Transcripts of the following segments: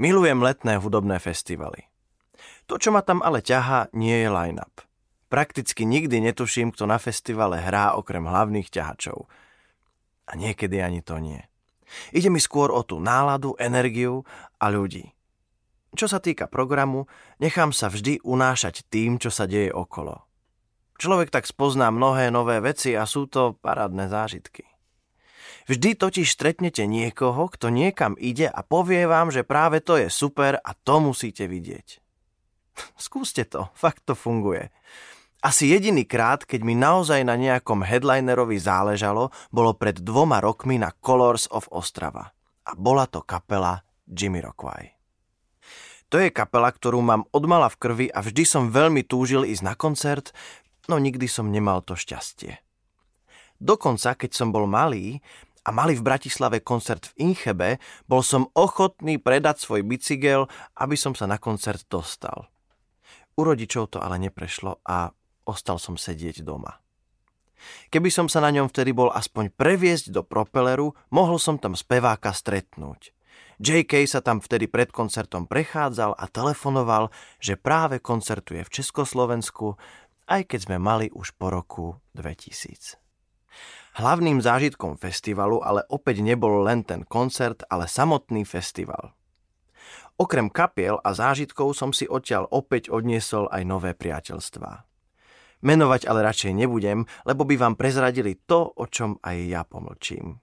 Milujem letné hudobné festivaly. To, čo ma tam ale ťahá, nie je line-up. Prakticky nikdy netuším, kto na festivale hrá okrem hlavných ťahačov. A niekedy ani to nie. Ide mi skôr o tú náladu, energiu a ľudí. Čo sa týka programu, nechám sa vždy unášať tým, čo sa deje okolo. Človek tak spozná mnohé nové veci a sú to parádne zážitky. Vždy totiž stretnete niekoho, kto niekam ide a povie vám, že práve to je super a to musíte vidieť. Skúste to, fakt to funguje. Asi jediný krát, keď mi naozaj na nejakom headlinerovi záležalo, bolo pred dvoma rokmi na Colors of Ostrava. A bola to kapela Jimmy Rockway. To je kapela, ktorú mám odmala v krvi a vždy som veľmi túžil ísť na koncert, no nikdy som nemal to šťastie. Dokonca, keď som bol malý, a mali v Bratislave koncert v Inchebe, bol som ochotný predať svoj bicykel, aby som sa na koncert dostal. U rodičov to ale neprešlo a ostal som sedieť doma. Keby som sa na ňom vtedy bol aspoň previesť do propeleru, mohol som tam speváka stretnúť. JK sa tam vtedy pred koncertom prechádzal a telefonoval, že práve koncertuje v Československu, aj keď sme mali už po roku 2000. Hlavným zážitkom festivalu ale opäť nebol len ten koncert, ale samotný festival. Okrem kapiel a zážitkov som si odtiaľ opäť odniesol aj nové priateľstvá. Menovať ale radšej nebudem, lebo by vám prezradili to, o čom aj ja pomlčím.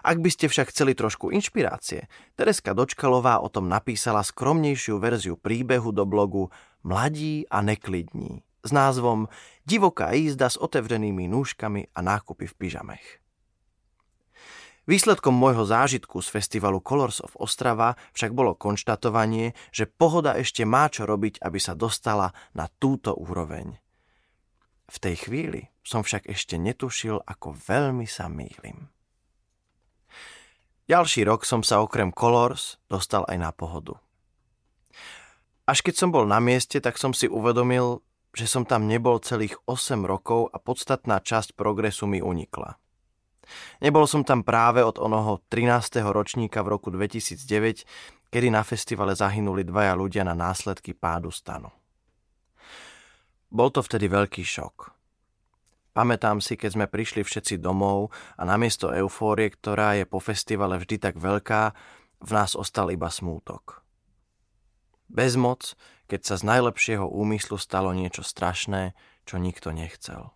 Ak by ste však chceli trošku inšpirácie, Tereska Dočkalová o tom napísala skromnejšiu verziu príbehu do blogu Mladí a neklidní s názvom Divoká jízda s otevřenými nůžkami a nákupy v pyžamech. Výsledkom môjho zážitku z festivalu Colors of Ostrava však bolo konštatovanie, že pohoda ešte má čo robiť, aby sa dostala na túto úroveň. V tej chvíli som však ešte netušil, ako veľmi sa mýlim. Ďalší rok som sa okrem Colors dostal aj na pohodu. Až keď som bol na mieste, tak som si uvedomil, že som tam nebol celých 8 rokov a podstatná časť progresu mi unikla. Nebol som tam práve od onoho 13. ročníka v roku 2009, kedy na festivale zahynuli dvaja ľudia na následky pádu stanu. Bol to vtedy veľký šok. Pamätám si, keď sme prišli všetci domov a namiesto eufórie, ktorá je po festivale vždy tak veľká, v nás ostal iba smútok. Bezmoc, keď sa z najlepšieho úmyslu stalo niečo strašné, čo nikto nechcel.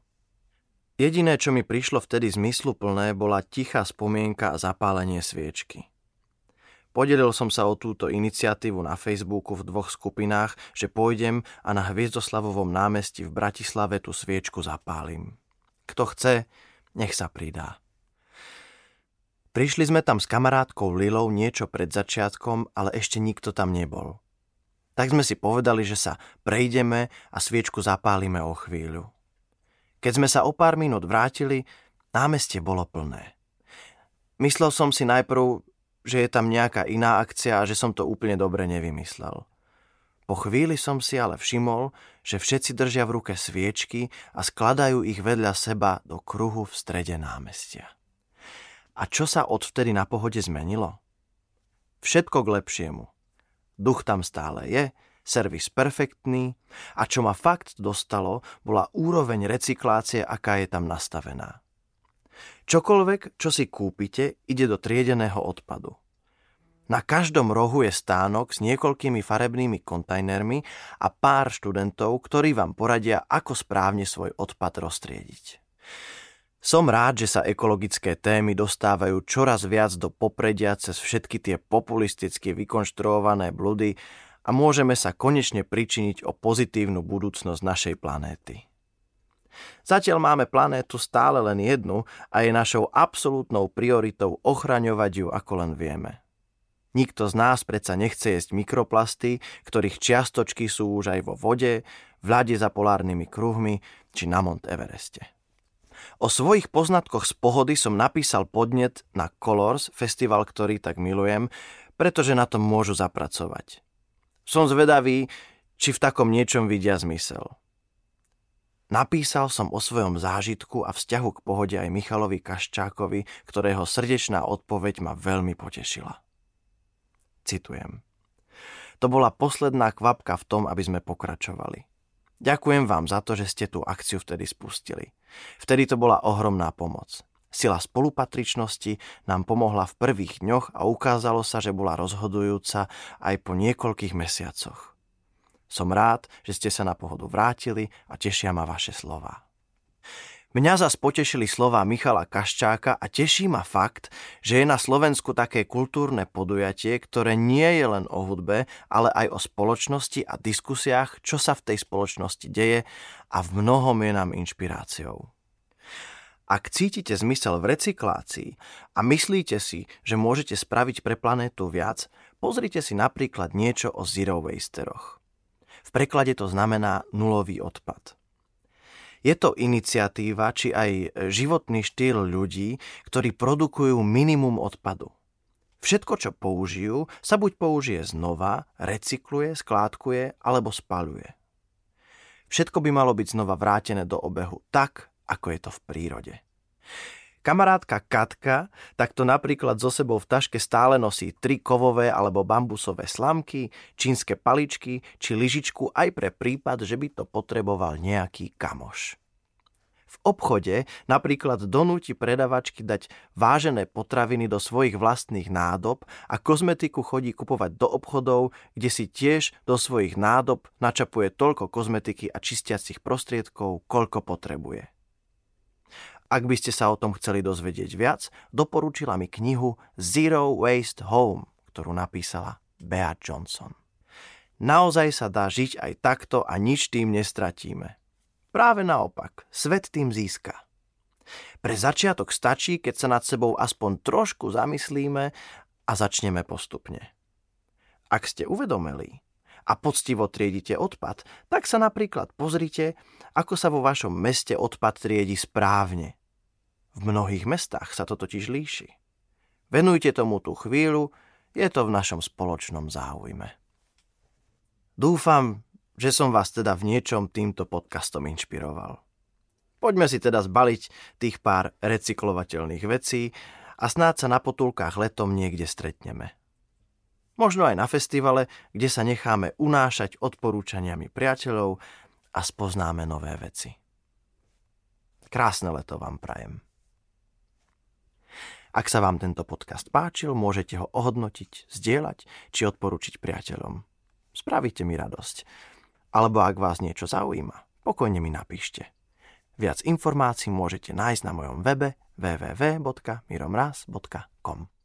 Jediné, čo mi prišlo vtedy zmysluplné, bola tichá spomienka a zapálenie sviečky. Podelil som sa o túto iniciatívu na Facebooku v dvoch skupinách, že pôjdem a na Hviezdoslavovom námestí v Bratislave tú sviečku zapálim. Kto chce, nech sa pridá. Prišli sme tam s kamarátkou Lilou niečo pred začiatkom, ale ešte nikto tam nebol. Tak sme si povedali, že sa prejdeme a sviečku zapálime o chvíľu. Keď sme sa o pár minút vrátili, námestie bolo plné. Myslel som si najprv, že je tam nejaká iná akcia a že som to úplne dobre nevymyslel. Po chvíli som si ale všimol, že všetci držia v ruke sviečky a skladajú ich vedľa seba do kruhu v strede námestia. A čo sa odvtedy na pohode zmenilo? Všetko k lepšiemu. Duch tam stále je, servis perfektný a čo ma fakt dostalo, bola úroveň recyklácie, aká je tam nastavená. Čokoľvek, čo si kúpite, ide do triedeného odpadu. Na každom rohu je stánok s niekoľkými farebnými kontajnermi a pár študentov, ktorí vám poradia, ako správne svoj odpad roztriediť. Som rád, že sa ekologické témy dostávajú čoraz viac do popredia cez všetky tie populisticky vykonštruované bludy a môžeme sa konečne pričiniť o pozitívnu budúcnosť našej planéty. Zatiaľ máme planétu stále len jednu a je našou absolútnou prioritou ochraňovať ju ako len vieme. Nikto z nás predsa nechce jesť mikroplasty, ktorých čiastočky sú už aj vo vode, v ľade za polárnymi kruhmi či na Mont Evereste. O svojich poznatkoch z pohody som napísal podnet na Colors, festival, ktorý tak milujem, pretože na tom môžu zapracovať. Som zvedavý, či v takom niečom vidia zmysel. Napísal som o svojom zážitku a vzťahu k pohode aj Michalovi Kaščákovi, ktorého srdečná odpoveď ma veľmi potešila. Citujem. To bola posledná kvapka v tom, aby sme pokračovali. Ďakujem vám za to, že ste tú akciu vtedy spustili. Vtedy to bola ohromná pomoc. Sila spolupatričnosti nám pomohla v prvých dňoch a ukázalo sa, že bola rozhodujúca aj po niekoľkých mesiacoch. Som rád, že ste sa na pohodu vrátili a tešia ma vaše slova. Mňa zas potešili slova Michala Kaščáka a teší ma fakt, že je na Slovensku také kultúrne podujatie, ktoré nie je len o hudbe, ale aj o spoločnosti a diskusiách, čo sa v tej spoločnosti deje a v mnohom je nám inšpiráciou. Ak cítite zmysel v recyklácii a myslíte si, že môžete spraviť pre planétu viac, pozrite si napríklad niečo o zero wasteroch. V preklade to znamená nulový odpad. Je to iniciatíva či aj životný štýl ľudí, ktorí produkujú minimum odpadu. Všetko, čo použijú, sa buď použije znova, recykluje, skládkuje alebo spaluje. Všetko by malo byť znova vrátené do obehu tak, ako je to v prírode. Kamarátka Katka takto napríklad so sebou v taške stále nosí tri kovové alebo bambusové slamky, čínske paličky či lyžičku aj pre prípad, že by to potreboval nejaký kamoš. V obchode napríklad donúti predavačky dať vážené potraviny do svojich vlastných nádob a kozmetiku chodí kupovať do obchodov, kde si tiež do svojich nádob načapuje toľko kozmetiky a čistiacich prostriedkov, koľko potrebuje. Ak by ste sa o tom chceli dozvedieť viac, doporučila mi knihu Zero Waste Home, ktorú napísala Bea Johnson. Naozaj sa dá žiť aj takto a nič tým nestratíme. Práve naopak, svet tým získa. Pre začiatok stačí, keď sa nad sebou aspoň trošku zamyslíme a začneme postupne. Ak ste uvedomili a poctivo triedite odpad, tak sa napríklad pozrite, ako sa vo vašom meste odpad triedi správne – v mnohých mestách sa to totiž líši. Venujte tomu tú chvíľu, je to v našom spoločnom záujme. Dúfam, že som vás teda v niečom týmto podcastom inšpiroval. Poďme si teda zbaliť tých pár recyklovateľných vecí a snáď sa na potulkách letom niekde stretneme. Možno aj na festivale, kde sa necháme unášať odporúčaniami priateľov a spoznáme nové veci. Krásne leto vám prajem. Ak sa vám tento podcast páčil, môžete ho ohodnotiť, zdieľať či odporučiť priateľom. Spravíte mi radosť. Alebo ak vás niečo zaujíma, pokojne mi napíšte. Viac informácií môžete nájsť na mojom webe www.miromraz.com.